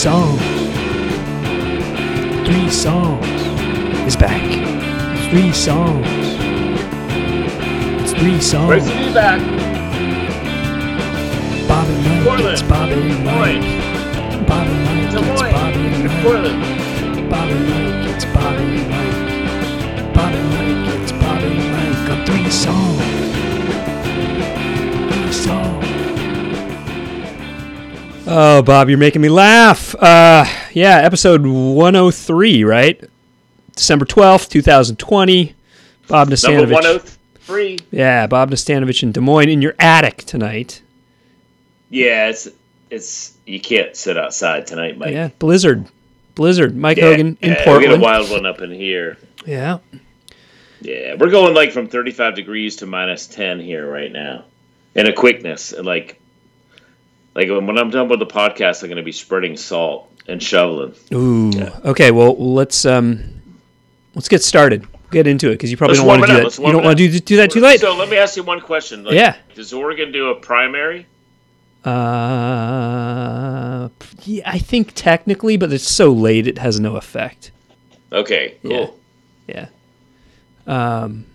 songs. Three songs is back. Three songs. It's three songs. Where's the be back? Bob and Mike. Portland. It's Bob and Mike. Bob and Mike. Des It's Moines. Bob and Mike. Portland. Bob and Mike. It's Bob and Mike. Bob and Mike. It's Bob and Mike. On three songs. Three songs. Oh, Bob, you're making me laugh. Uh, yeah, episode 103, right? December 12th, 2020. Bob Number Nastanovich. 103. Yeah, Bob Nastanovich in Des Moines in your attic tonight. Yeah, it's it's you can't sit outside tonight, Mike. Yeah, Blizzard. Blizzard. Mike Yeah, Hogan in yeah, We got a wild one up in here. Yeah. Yeah, we're going like from 35 degrees to minus 10 here right now, in a quickness. And like, like when I'm done with the podcast, I'm going to be spreading salt and shoveling. Ooh. Okay. Well, let's um, let's get started. Get into it because you probably Let's don't want to do that. You don't want to do, do that too late. So let me ask you one question. Like, Yeah. Does Oregon do a primary? Uh, yeah, I think technically, but it's so late it has no effect. Okay, cool. Yeah. Yeah. Um.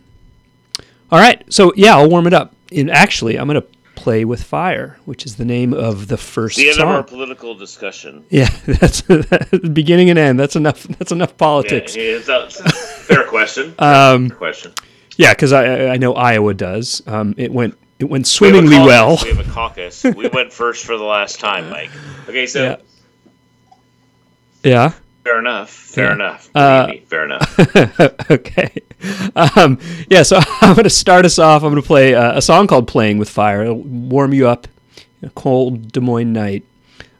All right. So yeah, I'll warm it up. And actually, I'm gonna play with fire, which is the name of the first The end song. of our political discussion. Yeah, that's the beginning and end. That's enough. That's enough politics. yeah, a fair question. Um, Fair question. yeah, because I I know Iowa does. Um, it went it went We swimmingly caucus. well. We have a caucus. we went first for the last time, Mike. Okay, so Yeah. Yeah. Fair enough. Fair Yeah. enough. Uh, fair enough. okay. Um, yeah. So I'm going to start us off. I'm going to play uh, a song called "Playing with Fire." It'll warm you up. A cold Des Moines night.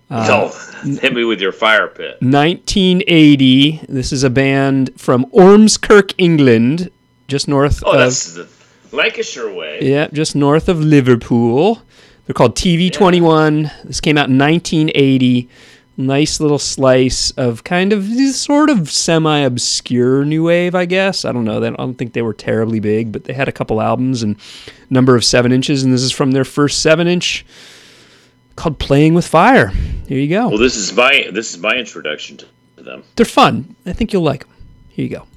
so hit me with your fire pit. 1980. This is a band from Ormskirk, England, just north Oh, of that's the Lancashire way. Yeah, just north of Liverpool. They're called TV21. This came out in 1980. Nice little slice of kind of sort of semi obscure new wave, I guess. I don't know. I don't think they were terribly big, but they had a couple albums and number of seven inches, and this is from their first seven inch called Playing with Fire. Here you go. Well, this is my this is my introduction to, to them. They're fun. I think you'll like them. Here you go.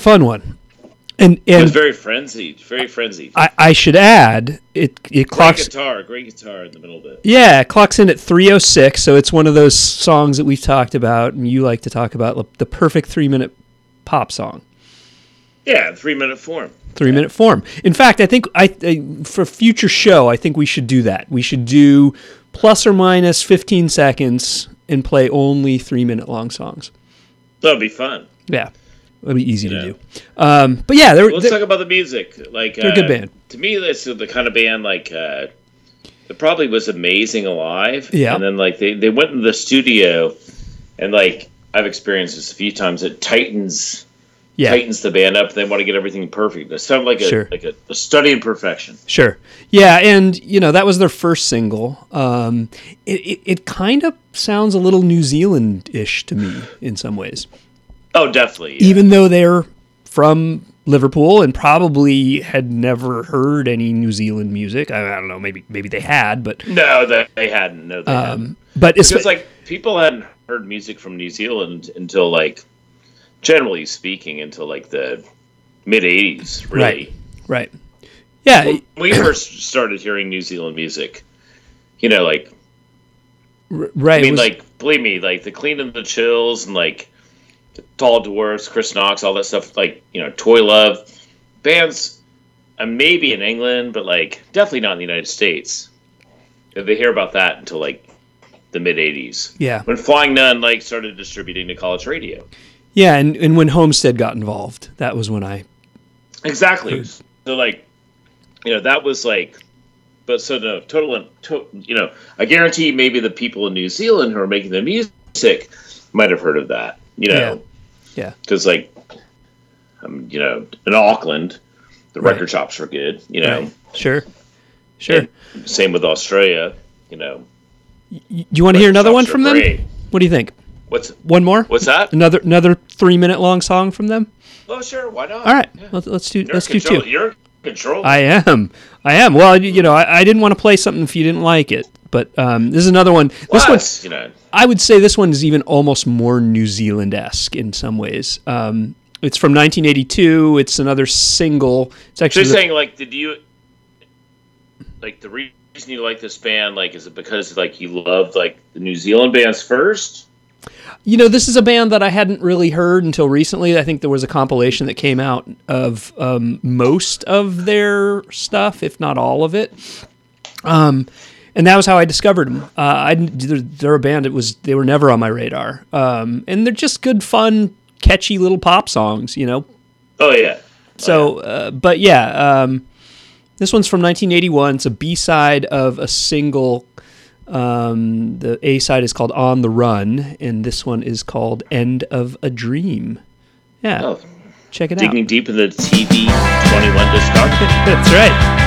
Fun one. And It was and very frenzied, very frenzied. I, I should add it it Great clocks guitar, great guitar in the middle of it. yeah, it clocks in at 306, so it's one of those songs that we've talked about and you like to talk about the perfect 3-minute pop song. Yeah, three minute form. three minute form. In fact, I think I, I for future show, I think we should do that. We should do plus or minus fifteen seconds and play only three minute long songs. That'd be fun. Yeah, it'll be easy Yeah. to do. Um, but yeah, there, Let's there- talk about the music. Like They're a good uh, band. To me, this is the kind of band like uh, it probably was amazing alive. Yeah. And then like they, they went in the studio, and like I've experienced this a few times. It tightens yeah, tightens the band up. They want to get everything perfect. It's kind like a Sure. like a, a study in perfection. sure, yeah, and you know that was their first single. Um, it, it, it kind of sounds a little New Zealand ish to me in some ways. Oh, definitely. yeah. even though they're from Liverpool and probably had never heard any New Zealand music. I, I don't know, maybe maybe they had, but no, they, they hadn't. No, they hadn't. um, but it's Because like people hadn't heard music from New Zealand until like, generally speaking, until like the mid '80s. Really. Right. right, yeah, when we first started hearing New Zealand music, you know, like right. I mean, was- like believe me, like the Clean and the Chills and like Tall Dwarfs, Chris Knox, all that stuff. Like you know, Toy Love bands, uh, maybe in England, but like definitely not in the United States. They hear about that until like the mid '80s, yeah, when Flying Nun like started distributing to college radio. yeah, and and when Homestead got involved, that was when I Exactly. So like, you know, that was like, but so no total, to, you know, I guarantee maybe the people in New Zealand who are making the music might have heard of that. You know, yeah, because like, um, you know, in Auckland, the Right. record shops are good. You know, right. sure, sure. And same with Australia. You know, Y- you want to hear another one from them? great. What do you think? What's One more? what's that? Another another three minute long song from them? Oh, sure. Why not? All right, Yeah. let's, let's do You're let's in do two. You're control. I am. I am. Well, you you know, I, I didn't want to play something if you didn't like it. But um, this is another one. This one, you know, I would say this one is even almost more New Zealand esque in some ways. Um, it's from 1982. It's another single. It's actually you're the- saying like, did you like the reason you like this band? Like, is it because like you loved like the New Zealand bands first? you know, this is a band that I hadn't really heard until recently. I think there was a compilation that came out of um, most of their stuff, if not all of it. Um, and that was how I discovered them. Uh, I they're, they're a band. It was they were never on my radar, um, and they're just good, fun, catchy little pop songs. You know, Oh yeah. so, uh, but yeah, um, this one's from 1981. It's a B side of a single. Um, the A side is called "On the Run," and this one is called "End of a Dream." Yeah, Oh, check it out. digging deep in the TV twenty one discography. out. That's right.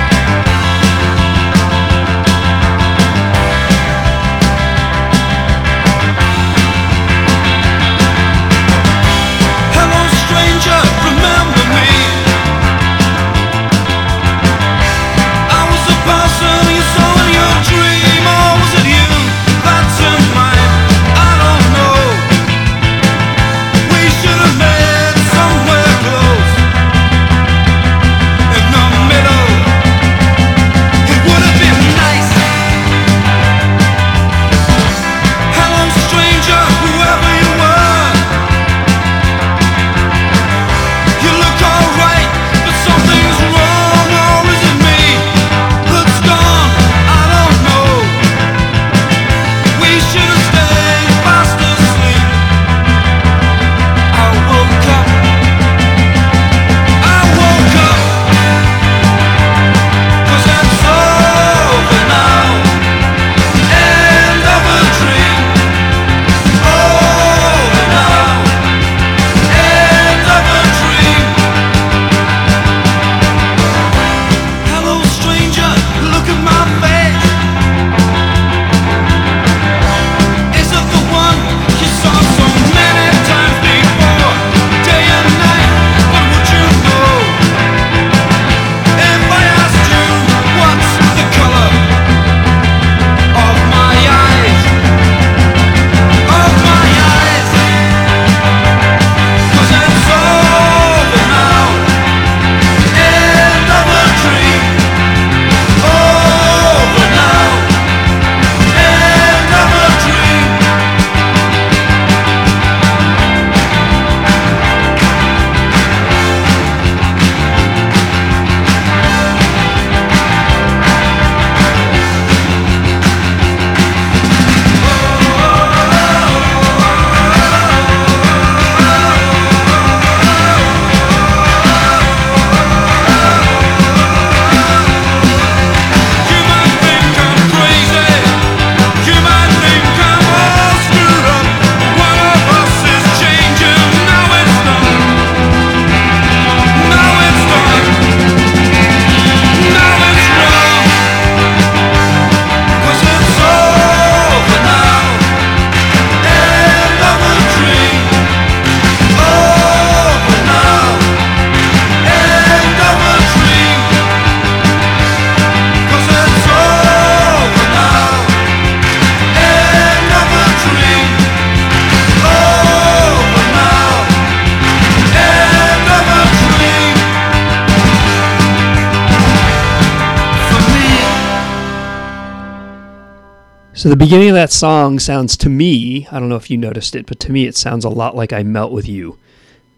So the beginning of that song sounds to me, I don't know if you noticed it, but to me it sounds a lot like I Melt With You.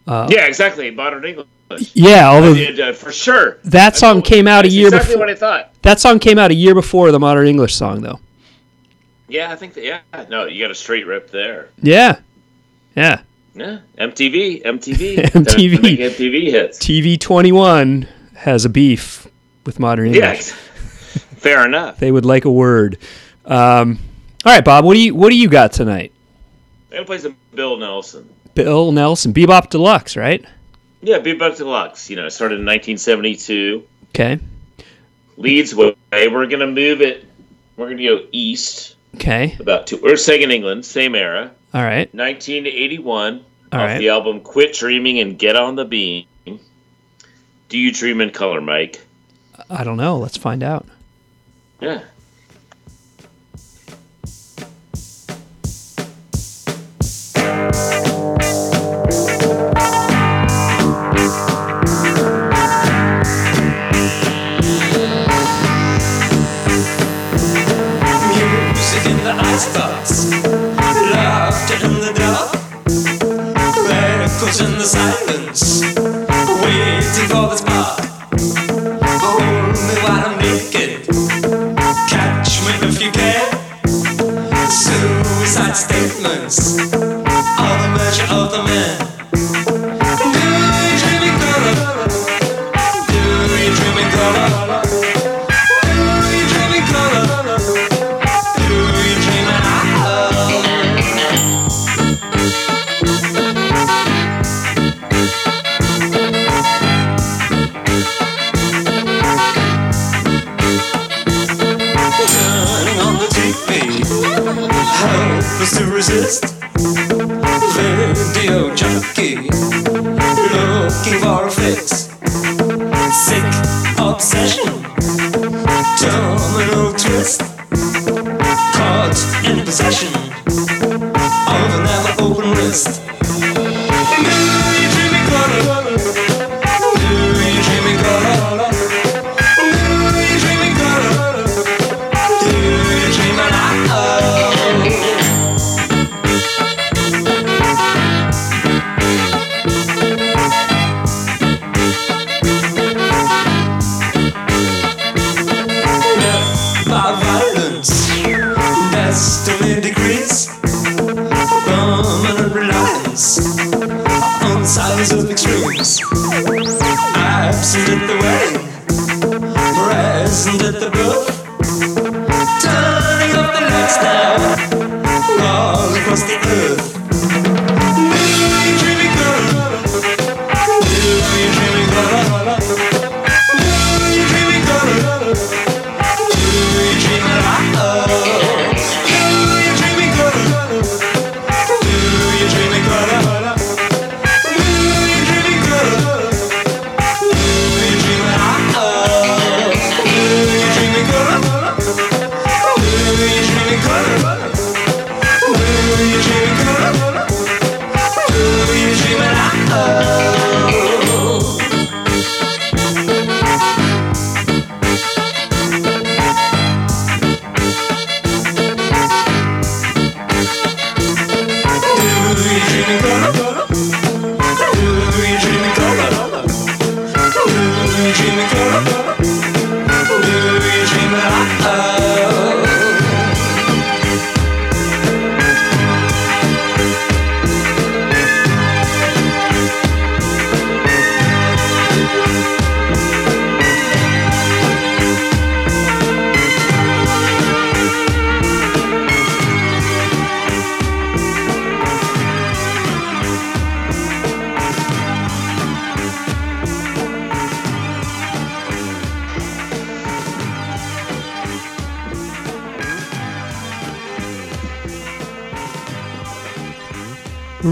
yeah, exactly. Modern English. Yeah, although Yeah, uh, for sure. that song came out a year exactly before. what I thought. That song came out a year before the Modern English song though. Yeah, I think that. Yeah, no, you got a straight rip there. Yeah. Yeah. Yeah, MTV, MTV, MTV. MTV hits. TV 21 has a beef with Modern English. Yeah, fair enough. They would like a word. Um, all right, Bob, what do you what do you got tonight? I'm gonna play some Bill Nelson. Bill Nelson, Bebop Deluxe, right? Yeah, Bebop Deluxe. You know, it started in 1972. Okay. Leads way. We're gonna move it. We're gonna go east Okay. about two. We're staying in England, same era. All right. 1981 All off right. the album "Quit Dreaming and Get on the Beam." Do you dream in color, Mike? I don't know. Let's find out. Yeah. For the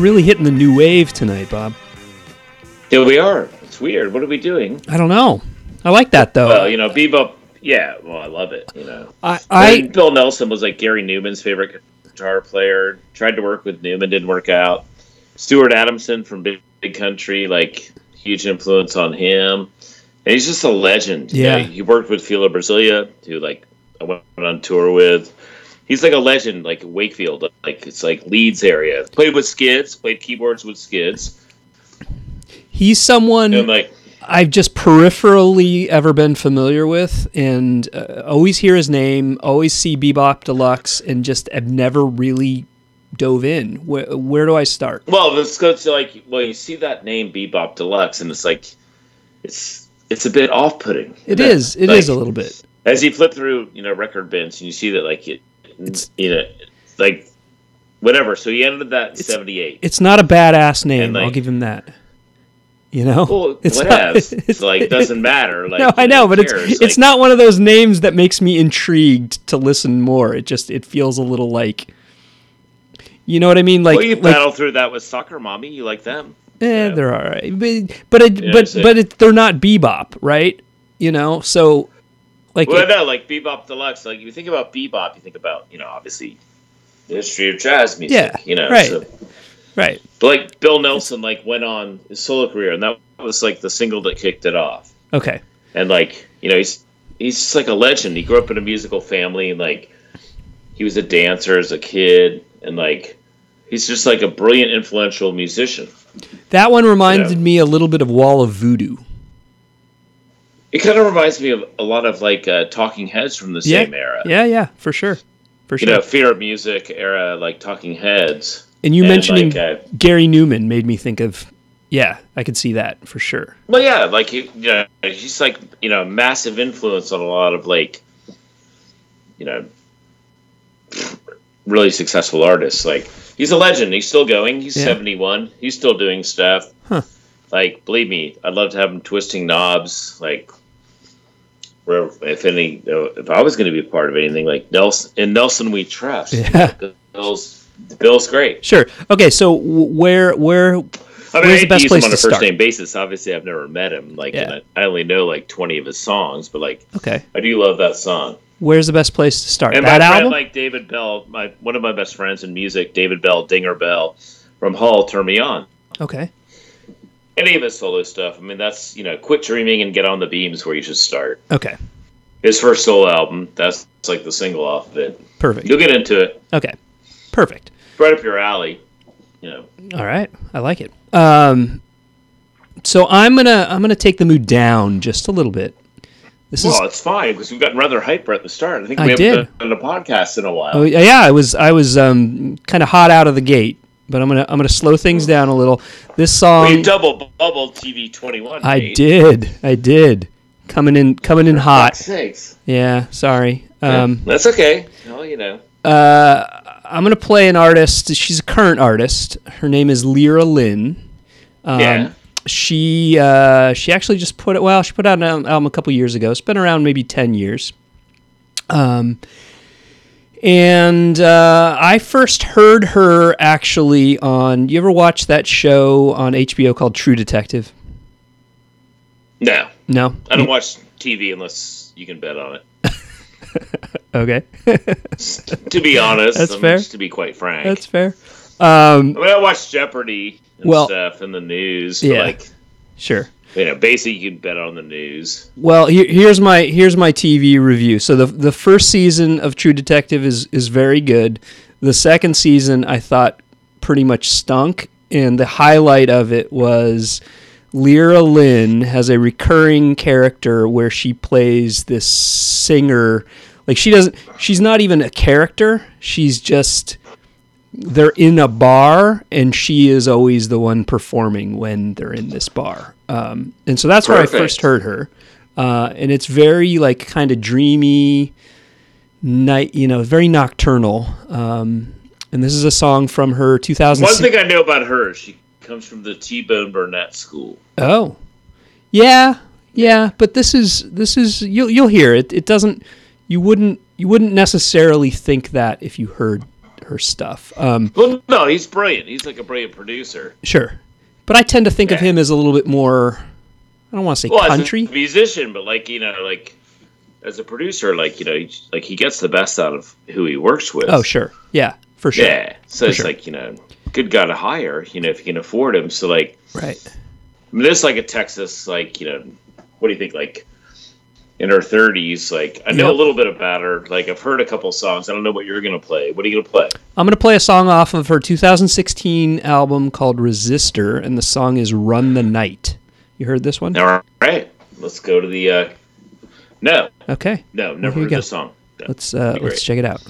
really hitting the new wave tonight, Bob. Here we are. It's weird. What are we doing? I don't know. I like that though. Well, you know, Bebop. Yeah, well, I love it. You know, I, I, Bill Nelson was like Gary Numan's favorite guitar player. Tried to work with Numan, didn't work out. Stuart Adamson from Big, Big Country, like huge influence on him. And he's just a legend. you Yeah. know. he worked with Fila Brazillia, who like I went on tour with. He he's like a legend, like Wakefield, like it's like Leeds area. Played with Skids, played keyboards with Skids, He's someone and like I've just peripherally ever been familiar with, and uh, always hear his name, always see Bebop Deluxe, and just have never really dove in. Where, where do I start? Well, this goes to like, well, you see that name Bebop Deluxe, and it's like, it's it's a bit off-putting. It is. It is a little bit. As you flip through, you know, record bins, and you see that like it, you know, like whatever. So he ended that in '78. It's not a badass name. Like- I'll give him that. You know, Well, it's not- It's like doesn't matter. Like no, I know, but it's cares? it's Like, not one of those names that makes me intrigued to listen more. It just it feels a little like, you know what I mean? Like, Well, you like battle through that with Soccer Mommy. You like them? Eh, Yeah. they're all right, but but it, Yeah, but but it, they're not bebop, right? You know, so like Well, it- no, like Bebop Deluxe. Like you think about Bebop, you think about you know obviously the history of jazz music. Yeah, you know, right. So, right, but like Bill Nelson, like went on his solo career, and that was like the single that kicked it off. okay, And like you know, he's he's just like a legend. He grew up in a musical family, and like he was a dancer as a kid, and like he's just like a brilliant, influential musician. that one reminded Yeah. me a little bit of Wall of Voodoo. It kind of reminds me of a lot of like uh, Talking Heads from the Yeah, same era. yeah, yeah, for sure, for sure. You know, Fear of Music era, like Talking Heads. and you and, mentioning like, uh, Gary Numan made me think of, yeah, I could see that for sure. Well, yeah, like he, you know, he's like you know massive influence on a lot of like, you know, really successful artists. Like he's a legend. He's still going. He's Yeah. seventy one. He's still doing stuff. Huh. Like believe me, I'd love to have him twisting knobs. Like, where if any, if I was going to be a part of anything, like Nelson and Nelson we trust. Yeah. Bill's Bill's great. Sure. Okay, so where where I mean, Where's I the best use place him on a first start? name basis. Obviously, I've never met him. Like, Yeah. I, I only know like twenty of his songs, but like, okay, I do love that song. where's the best place to start? And that my friend, album. like David Bell, my one of my best friends in music, David Bell, Dinger Bell, from Hull, Turn Me On. okay, Any of his solo stuff. I mean, that's you know, Quit Dreaming and Get on the Beams where you should start. okay, His first solo album. That's like the single off of it. perfect. You'll get into it. Okay, perfect. Right up your alley. You know. All right, I like it. Um, so I'm gonna I'm gonna take the mood down just a little bit. This is Well, it's fine because we've gotten rather hyper at the start. I think I we haven't did. done a podcast in a while. oh, yeah, I was I was um, kind of hot out of the gate, but I'm gonna I'm gonna slow things down a little. This Well, song you double bubble TV twenty one. I did I did coming in coming in hot. Sakes. Yeah, sorry. Um, That's okay. Well, you know. uh, I'm gonna play an artist. She's a current artist. Her name is Lera Lynn. Um, Yeah. She uh, she actually just put it. Well, she put out an album a couple years ago. It's been around maybe ten years. Um, and uh, I first heard her actually on. You ever watch that show on HBO called True Detective? No, No. I don't watch TV unless you can bet on it. Okay, To be honest, That's I mean, fair. just to be quite frank, that's fair. Um, I mean, I watch Jeopardy and Well- stuff in the news. Yeah. like sure. You know, basically you can bet on the news. Well, here, here's my here's my TV review. So the the first season of True Detective is is very good. The second season I thought pretty much stunk, and the highlight of it was Lera Lynn has a recurring character where she plays this singer. Like she doesn't. She's not even a character. She's just they're in a bar and she is always the one performing when they're in this bar um, and so that's where i first heard her uh, and it's very like kind of dreamy night you know very nocturnal um, and this is a song from her 2000 One thing I know about her, she comes from the T Bone Burnett School. oh yeah yeah but this is this is you'll, you'll hear it it doesn't you wouldn't you wouldn't necessarily think that if you heard her stuff um, Well, no, he's brilliant. He's like a brilliant producer. Sure. But I tend to think of him as a little bit more I don't want to say Well, country. musician, but like you know, like as a producer, like you know, he, like he gets the best out of who he works with. Oh, sure. Yeah, for sure. Yeah. So For it's sure. like, you know, good guy to hire, you know, if you can afford him. So like Right. I mean, this like a Texas, like, you know, what do you think? Like in her 30s. Like I know Yep. a little bit about her. Like I've heard a couple songs. I don't know what you're gonna play. What are you gonna play? I'm going to play a song off of her 2016 album called Resistor, and the song is Run the Night. You heard this one? All right, let's go to the. Uh, no, Okay. no, never you heard this song. No. Let's uh, let's check it out.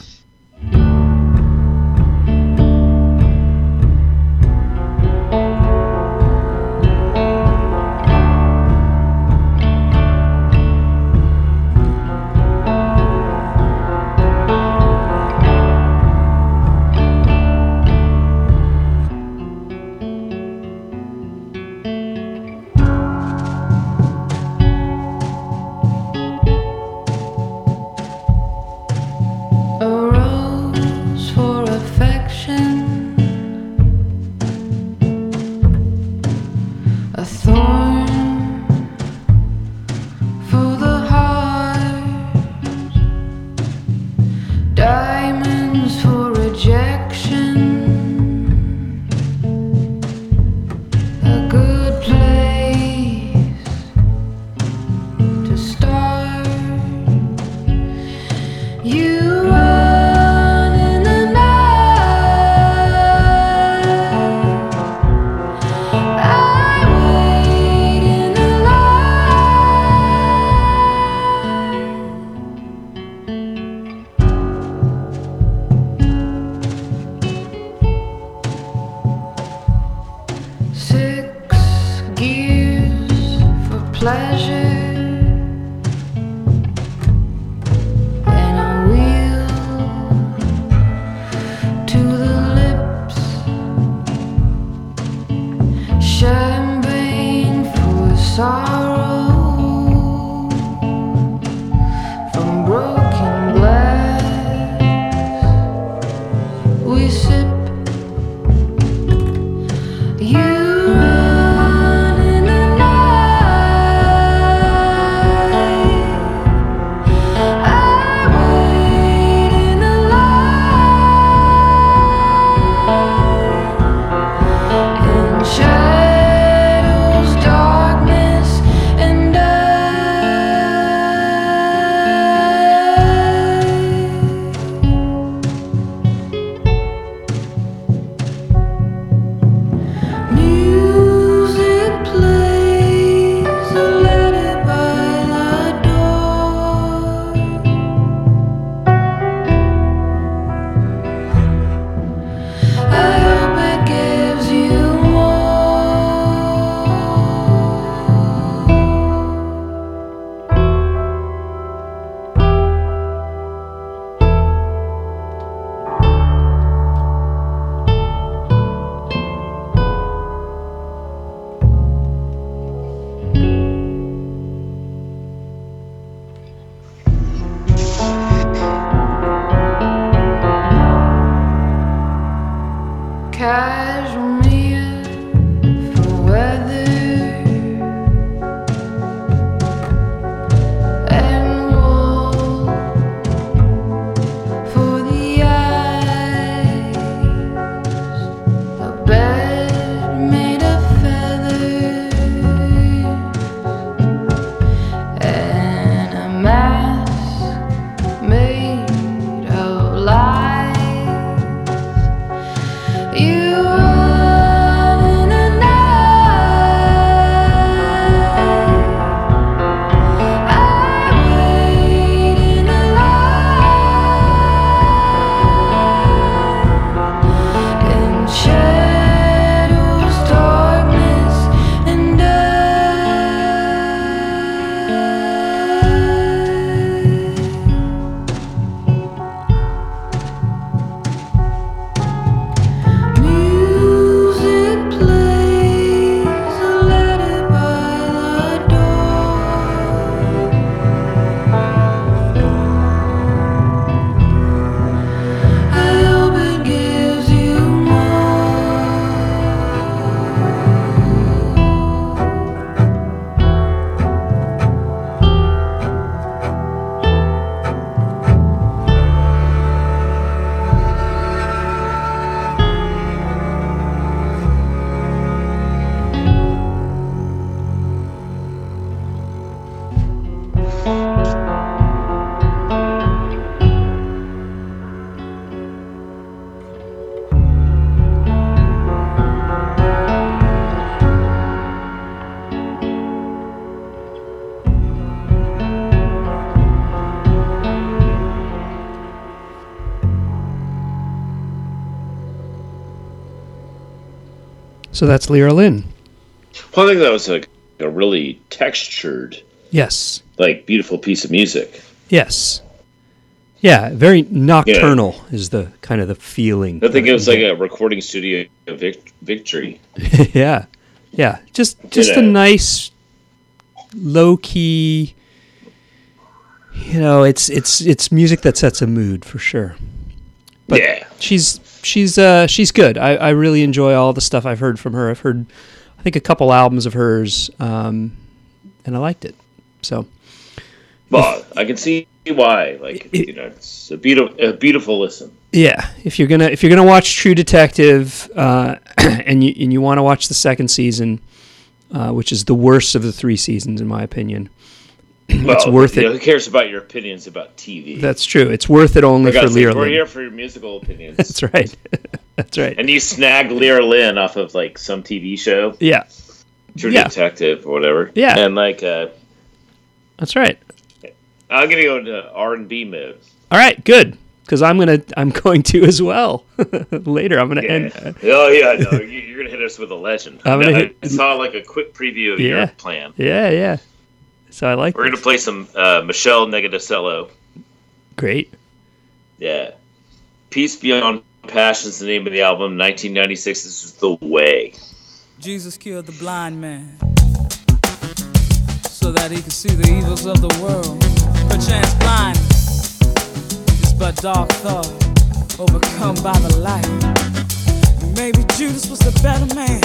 For So that's Lera Lynn. Well, I think that was a, a really textured, Yes. like beautiful piece of music. Yes. Yeah, very nocturnal is the kind of the feeling. I think it was like a recording studio vic- victory. yeah. Yeah. Just just a know. nice low key you know, it's it's it's music that sets a mood for sure. But yeah. she's she's uh she's good. I, I really enjoy all the stuff I've heard from her. I've heard I think a couple albums of hers, um, and I liked it. So Well, I can see why. Like, It- you know, it's a beautiful, a beautiful listen. yeah, if you're gonna if you're gonna watch True Detective, uh, and you and you want to watch the second season, uh, which is the worst of the three seasons in my opinion, Well, worth you it. know, who cares about your opinions about TV? that's true. It's worth it only For for sake, we're here for your musical opinions. That's right. that's right. And you snag Lera Lynn off of like some TV show, Yeah, True Yeah. Detective or whatever. Yeah. And like, uh, that's right. I'm gonna go into R and B mode. All right, good. Because I'm gonna I'm going to as well later. I'm gonna Yeah. end. uh, oh yeah, no, you- you're gonna hit us with a legend. I'm gonna hit- I saw like a quick preview of Yeah. your plan. yeah, yeah. So I like. We're gonna play some uh, Meshell Ndegeocello. Great. Yeah. Peace Beyond Passion is the name of the album. 1996. This is The Way. Jesus killed the blind man so that he could see the evils of the world. Perchance blindness is but dark thought overcome by the light. Maybe Judas was the better man,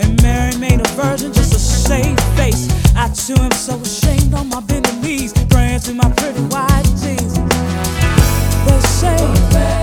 and Mary made a virgin just a save face. I too am so ashamed on my bending knees, praying to my pretty white Jesus. They say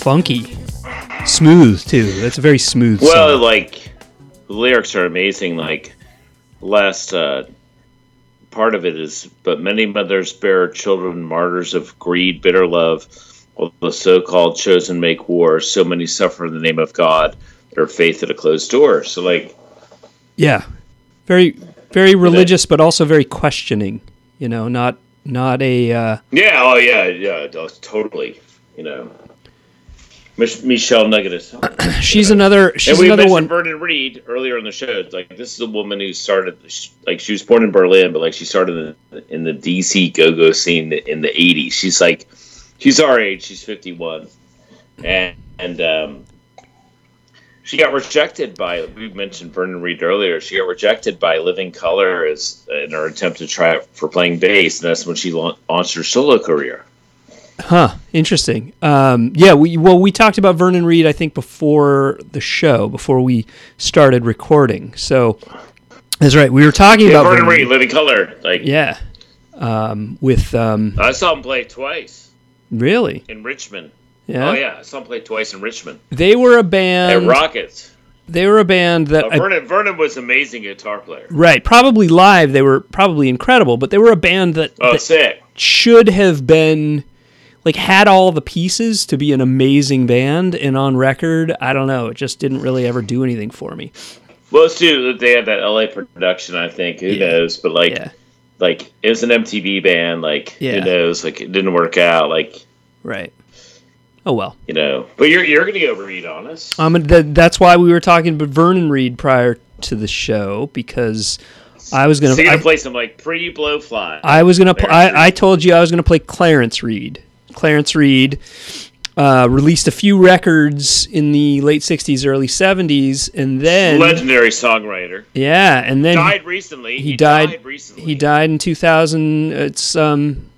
funky, smooth too. That's a very smooth. Well, song. like the lyrics are amazing. Like last uh, part of it is, but many mothers bear children martyrs of greed, bitter love. While the so-called chosen make war, so many suffer in the name of God. Their faith at a closed door. So, like, yeah, very very religious, but also very questioning. You know, not not a. Uh, yeah, oh yeah, yeah, totally. You know, Mich- Meshell Nugget is. she's another. She's and we another mentioned one. Vernon Reid earlier on the show. Like this is a woman who started, like she was born in Berlin, but like she started in, in the DC go-go scene in the '80s. She's like, she's our age. She's 51, and and um, she got rejected by. We mentioned Vernon Reid earlier. She got rejected by Living Colour as in her attempt to try for playing bass, and that's when she launched her solo career. Huh. Interesting. Um, yeah. We well, we talked about Vernon Reid. I think before the show, before we started recording. So that's right. We were talking Yeah, about Vernon Vernon Reid, Living Colour. Like Yeah. Um, with um, I saw him play twice really. in Richmond. Yeah. Oh yeah, I saw him play twice in Richmond. They were a At band. Rockets. They were a band that Uh, I- Vernon Vernon was amazing guitar player. right. Probably live, they were probably incredible, but they were a band that, Oh, that sick. should have been like had all the pieces to be an amazing band. And on record, I don't know. It just didn't really ever do anything for me. Well, it's too they had that LA production. I think who Yeah. knows, but like, Yeah. like it was an MTV band. Like Yeah. who knows? Like it didn't work out. Like Right. Oh well. you know, but you're you're gonna go read on us. Um, th- that's why we were talking about Vernon Reid prior to the show because I was gonna. So you're I, gonna play some like pre blowfly. I was gonna. Pl- I, I told you I was gonna play Clarence Reid. Clarence Reid uh, released a few records in the late '60s, early '70s, and then Legendary songwriter. yeah, and then Died recently. he died- recently. he died in 2000. It's um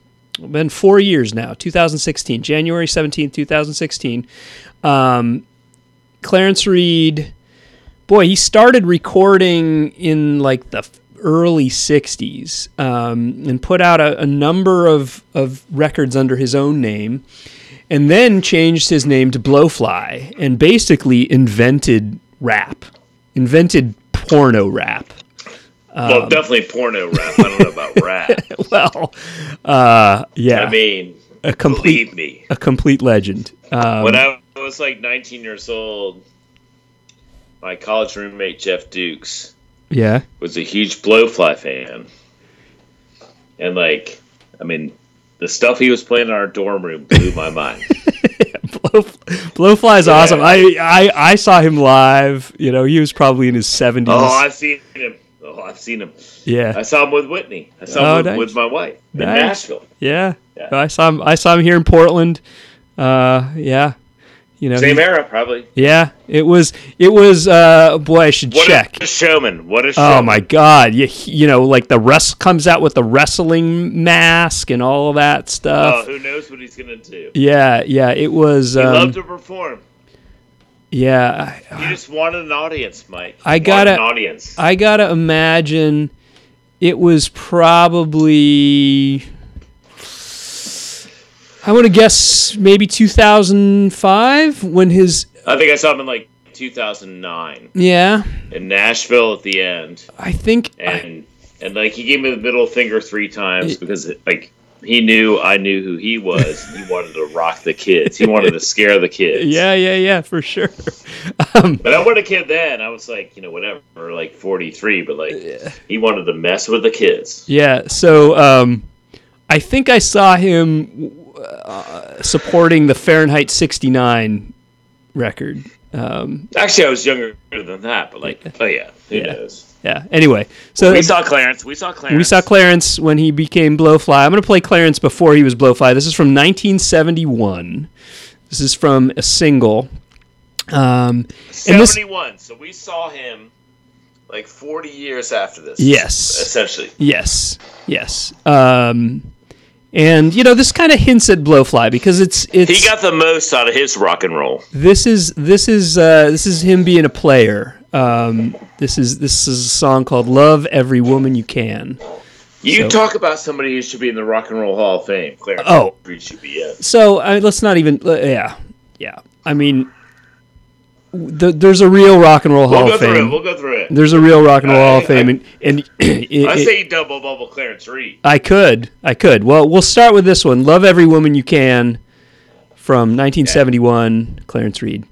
been four years now. 2016, January 17th, 2016. Um, Clarence Reid, boy, he started recording in like the early 60s um, and put out a, a number of, of records under his own name and then changed his name to Blowfly and basically invented rap, invented porno rap. Um, well, definitely porno rap. I don't know about rap. well, uh, yeah, I mean, a complete believe me. a complete legend. Um, When I was like 19 years old, my college roommate Jeff Dukes yeah, was a huge Blowfly fan, and like, I mean, the stuff he was playing in our dorm room blew my mind. Blow, Blowfly is awesome. I, I I saw him live. You know, he was probably in his seventies. oh, I've seen him. Oh, I've seen him. Yeah, I saw him with Whitney. I saw Oh, him with, nice. with my wife in Nashville. yeah, Yeah. I saw him. I saw him here in Portland. Uh, yeah, you know, Same he- era, probably. yeah. It was it was. Uh, boy, I should What check. a showman! What a showman! Oh my God! You, you know, like the rest comes out with the wrestling mask and all of that stuff. Oh, who knows what he's gonna do? yeah, yeah. It was. He Um, loved to perform. yeah, He just wanted an audience, Mike. I gotta- an audience. I gotta imagine it was probably. I want to guess maybe 2005 when his I think I saw him in like 2009 yeah in Nashville at the end, I think I, and and like he gave me the middle finger three times because like he knew I knew who he was. he wanted to rock the kids. He wanted to scare the kids. yeah yeah yeah for sure um, But I wasn't a kid then. I was like, you know, whatever, like 43. But like, he wanted to mess with the kids. yeah so um, I think I saw him uh, supporting the Fahrenheit 69 record um, Actually, I was younger than that. But like, oh yeah, who Yeah. knows? yeah anyway so We saw Clarence. We saw Clarence. We saw Clarence when he became Blowfly. I'm going to play Clarence before he was Blowfly. This is from 1971. This is from a single. Um, and this- 71. So we saw him like 40 years after this. Yes. Essentially. yes, yes. Um, and you know this kind of hints at Blowfly because it's it's He got the most out of his rock and roll. this is this is uh, this is him being a player. Um, this is this is a song called "Love Every Woman You Can." You So- talk about somebody who should be in the Rock and Roll Hall of Fame. Clarence Oh. Should be in. So uh, let's not even uh, yeah yeah. I mean, th- there's a real rock and roll We'll Hall of Fame. it. We'll go through it. There's a real rock and roll I- Hall of Fame, I- and, and it- I say double bubble Clarence Reid. I could, I could. Well, we'll start with this one. "Love Every Woman You Can" from 1971, Clarence Reid.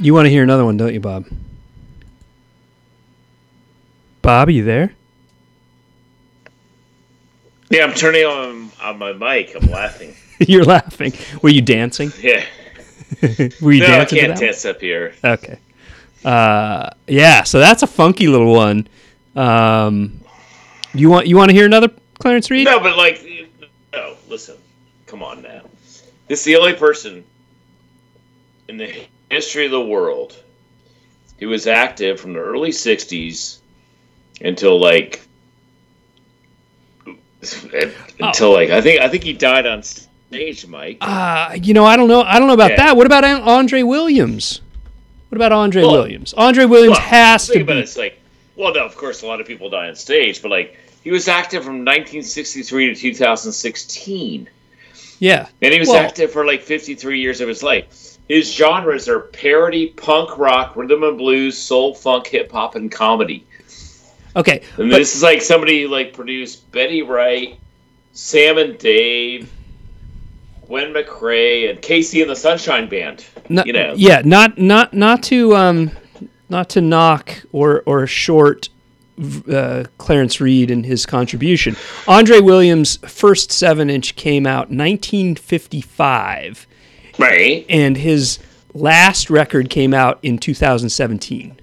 You want to hear another one, don't you, Bob? Bob, are you there? Yeah, I'm turning on on my mic. I'm laughing. You're laughing. Were you dancing? Yeah. Were you No, I dancing to can't dance up here. Okay. Uh, yeah. So that's a funky little one. Um, you want you want to hear another Clarence Reid? No, but like, no. Listen, come on now. This is the only person in the history of the world He was active from the early '60s until like until like I think I think he died on stage, Mike. Uh, you know, I don't know. I don't know about Yeah. that. What about Andre Williams? What about Andre Well- Williams? Andre Williams Well, has to be. it's like, well, no, of course, a lot of people die on stage, but like he was active from 1963 to 2016. Yeah. And he was Well- active for like 53 years of his life. His genres are parody, punk rock, rhythm and blues, soul, funk, hip hop, and comedy. Okay. And but- this is like somebody like produced Betty Wright, Sam and Dave, Gwen McRae, and KC and the Sunshine Band. No- you know, Yeah, not not not to um, not to knock or or short uh, Clarence Reid and his contribution. Andre Williams' first seven inch came out 1955, right, and his last record came out in 2017.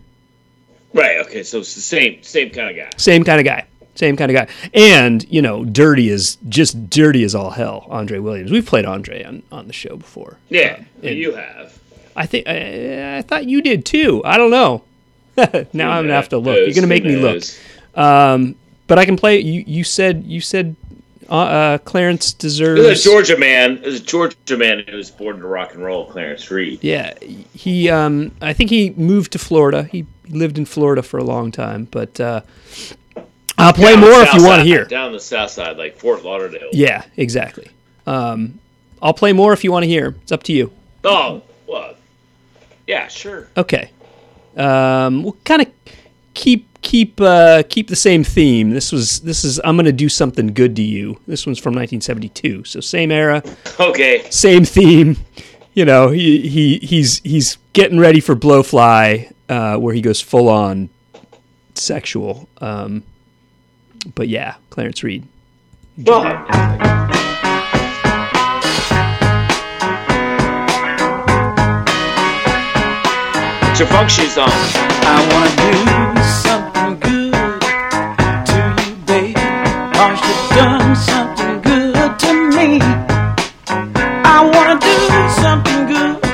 right. Okay, so it's the same, same kind of guy. Same kind of guy. Same kind of guy. And, you know, dirty as just dirty as all hell, Andre Williams. We've played Andre on, on the show before. Yeah, and- you have. I think I, I thought you did too. I don't know. now I'm gonna have to look. You're gonna make me look. Um, but I can play. You you said you said uh, uh, Clarence This is deserves. a Georgia man. This is a Georgia man who was born to rock and roll, Clarence Reid. Yeah, he. Um, I think he moved to Florida. He lived in Florida for a long time. But uh, I'll play Down more if you want to hear. Down the south side, like Fort Lauderdale. Yeah, exactly. Um, I'll play more if you want to hear. It's up to you. Oh, well, yeah, sure. Okay. Um, we'll kind of keep keep uh, keep the same theme. This was this is I'm gonna do something good to you. This one's from 1972, so same era, Okay. same theme. You know, he, he he's he's getting ready for Blowfly, uh, where he goes full on sexual. Um, but yeah, Clarence Reid. Well, it's your funk shoes on. I wanna do Cause you've done something good to me. I wanna do something good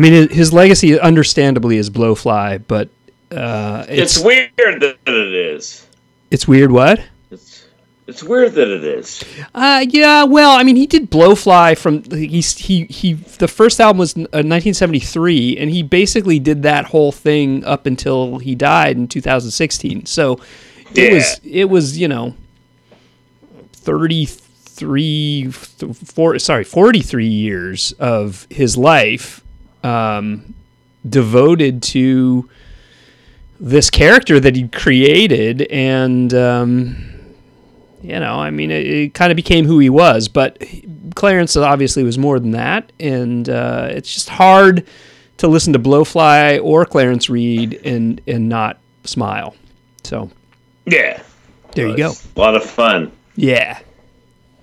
I mean, his- legacy, understandably, is Blowfly, but uh, It's, it's weird that it is. it's weird. What? It's it's weird that it is. Uh, yeah, well, I mean, he did Blowfly from he's he he. The first album was uh, 1973, and he basically did that whole thing up until he died in 2016. So it Yeah. was it was you know 33, th- four, sorry, 43 years of his life um, devoted to this character that he created and. Um, you know, I mean, it, it kind of became who he was. But Clarence obviously was more than that, and uh, it's just hard to listen to Blowfly or Clarence Reid and and not smile. So Yeah. there you go. A lot of fun. Yeah,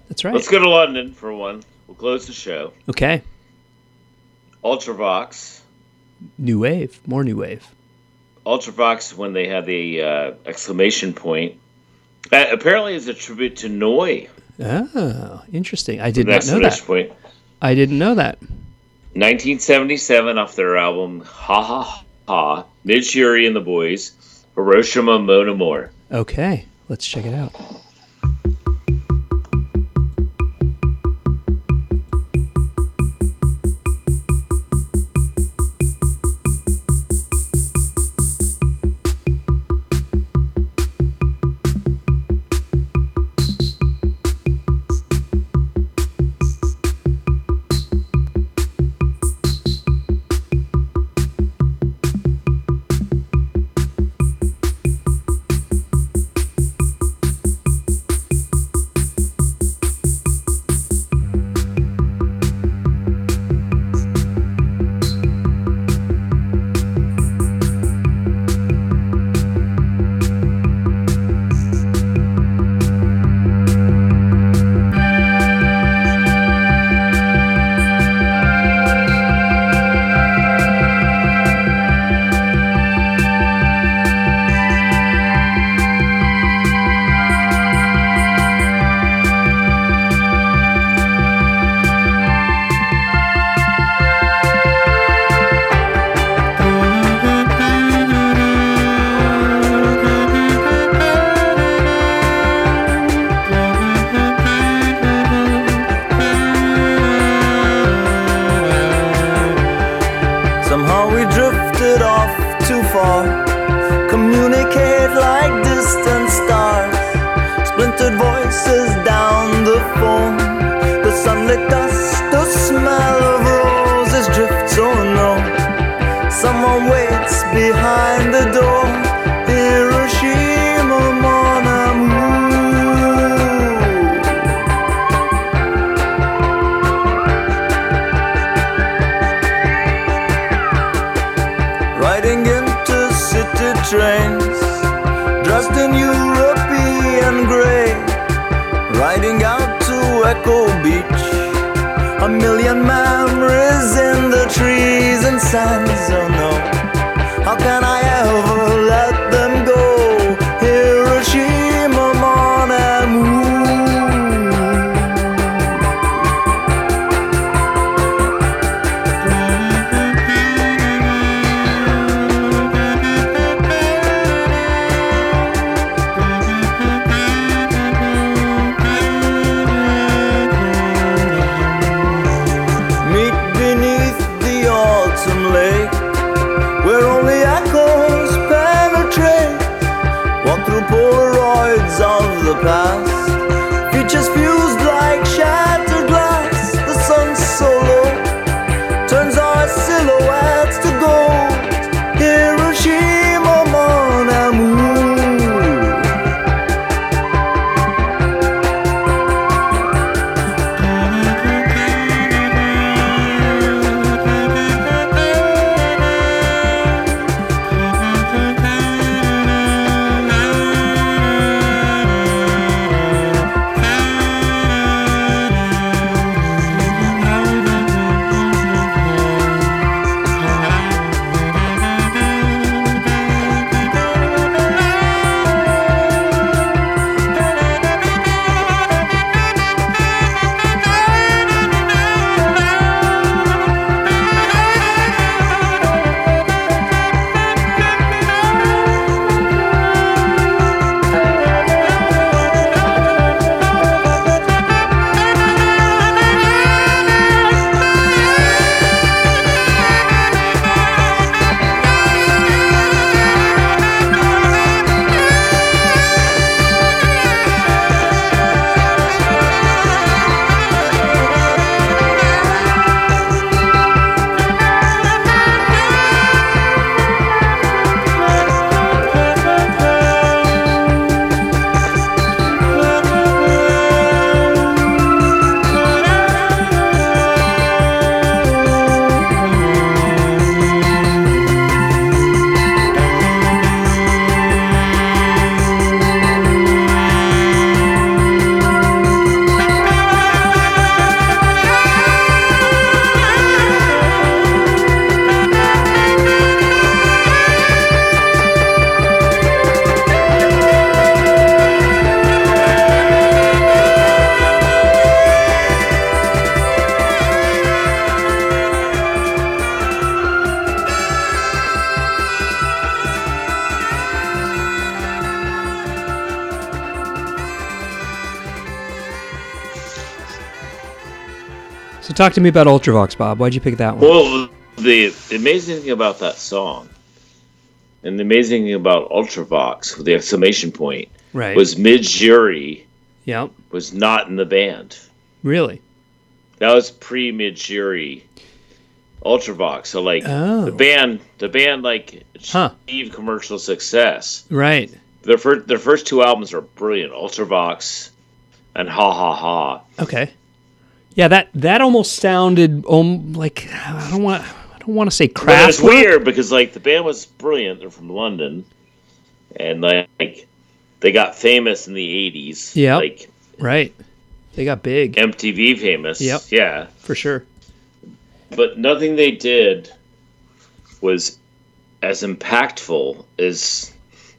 that's right. Let's go to London for one. We'll close the show. Okay, Ultravox. new wave, more new wave. Ultravox, when they had the uh, exclamation point, uh, apparently is a tribute to Neu. Oh, interesting. I did not know that. point. I didn't know that. 1977 off their album Ha Ha Ha. Nid Shuri and the Boys. Hiroshima Mon Amour. Okay, let's check it out. Talk to me about Ultravox, Bob. Why'd you pick that one? Well, the, the amazing thing about that song, and the amazing thing about Ultravox with the exclamation point, right. was Midge Yep. was not in the band. Really? That was pre Midge Ultravox. So like Oh. the band, the band like Huh. achieved commercial success. Right. Their first, their first two albums are brilliant. Ultravox and Ha Ha Ha. Okay. Yeah, that that almost sounded um like I don't want I don't want to say craft. it's weird because like the band was brilliant. They're from London, and like they got famous in the '80s. Yep. like Right. They got big MTV famous. Yep. yeah. for sure. But nothing they did was as impactful as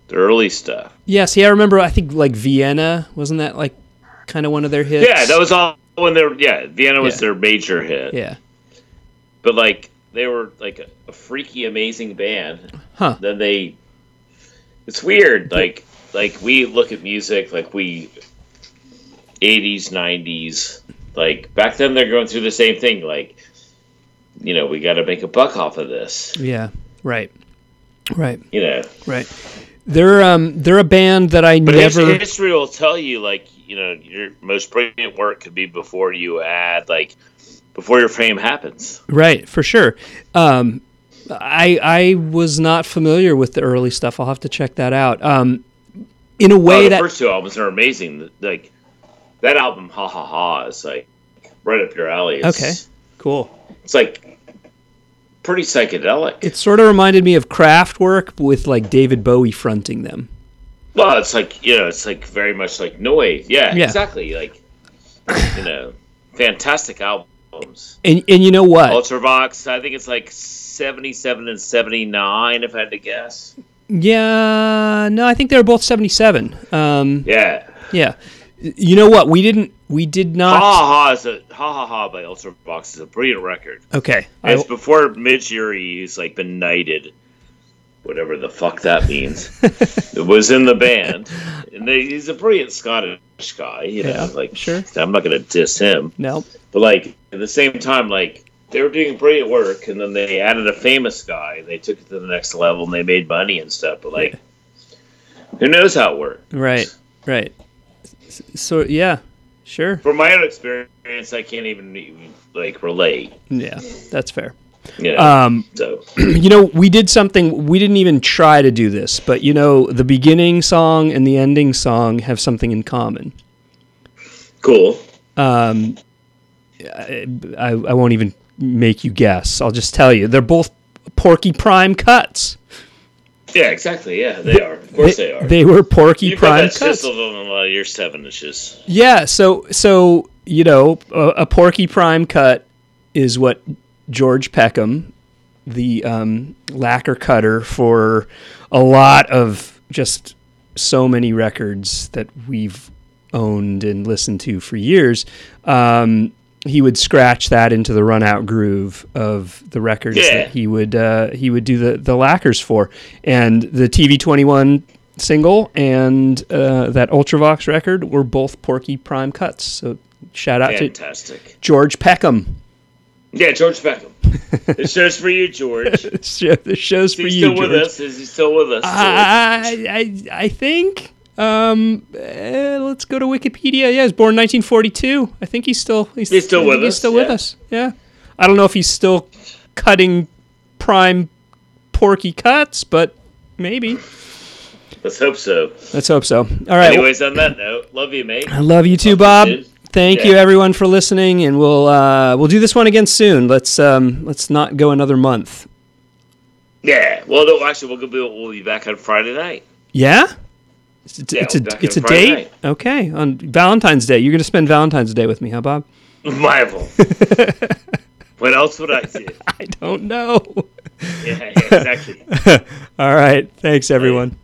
the early stuff. Yeah, see, I remember. I think like Vienna wasn't that like kind of one of their hits? Yeah, that was all when they're Yeah, Vienna was Yeah. their major hit. Yeah. But like they were like a, a freaky, amazing band. Huh. Then they. It's weird. Like like we look at music like we. 80s, 90s. Like back then, they're going through the same thing. Like, you know, we got to make a buck off of this. Yeah. Right. Right. You know, Right. They're um they're a band that I but never history will tell you like you know your most brilliant work could be before you add like before your fame happens. Right, for sure. Um, I I was not familiar with the early stuff. I'll have to check that out. Um, in a Oh, way the that first two albums are amazing. Like that album, Ha Ha Ha, is like right up your alley. It's, okay, cool. It's like pretty psychedelic. It sort of reminded me of Kraftwerk with like David Bowie fronting them. Well, it's like you know, it's like very much like noise. Yeah, Yeah. exactly. Like you know, fantastic albums. And and you know what? Ultravox, I think it's like seventy-seven and seventy-nine, if I had to guess. Yeah, no, I think they were both seventy seven. Um, Yeah, yeah. You know what? We didn't. We did not. Ha Ha is a Ha Ha Ha by Ultravox is a brilliant record. Okay. It's before Midge Ure, who's like been knighted, whatever the fuck that means. it was in the band, and they, he's a brilliant Scottish guy. You know, Yeah, like sure. I'm not gonna diss him. no. But like at the same time, like they were doing brilliant work, and then they added a famous guy. and They took it to the next level, and they made money and stuff. But like, who knows how it worked? Right. Right. So yeah, sure. From my own experience, I can't even like relate. Yeah, that's fair. You know, Um, so you know, we did something. We didn't even try to do this, but you know, the beginning song and the ending song have something in common. cool. Um, I, I, I won't even make you guess. I'll just tell you, they're both Porky Prime cuts. Yeah, exactly. Yeah, they are. Of course they, are. They were Porky You've Prime that cuts. sizzle on a lot of your seven inches. Yeah, so so you know, a, a Porky Prime cut is what George Peckham, the um, lacquer cutter for a lot of just so many records that we've owned and listened to for years. Um, he would scratch that into the run out groove of the records Yeah. that he would uh, he would do the the lacquers for, and the TV twenty one single and uh, that Ultravox record were both Porky Prime cuts. So shout out to George Peckham. Yeah, George Peckham. this show's for you, George. Is This show- this show's for he you, still with us? Is he still with us? I, I, I think. Um, eh, let's go to Wikipedia. Yeah, he was born 1942. I think he's still he's, He's still I with he's us, still with yeah. us. Yeah. I don't know if he's still cutting prime Porky cuts, but maybe. Let's hope so. Let's hope so. All right. Anyways, on that note, love you, mate. I love you too, Love Bob. you. Thank Yeah. you everyone for listening, and we'll uh, we'll do this one again soon. Let's um, let's not go another month. Yeah. Well, no, actually, we'll be we'll be back on Friday night. Yeah, it's, it's, Yeah, it's we'll a it's a Friday date. night. Okay, on Valentine's Day. You're gonna spend Valentine's Day with me, huh, Bob? Marvel. what else would I do? I don't know. Yeah, yeah exactly. All right. Thanks, everyone.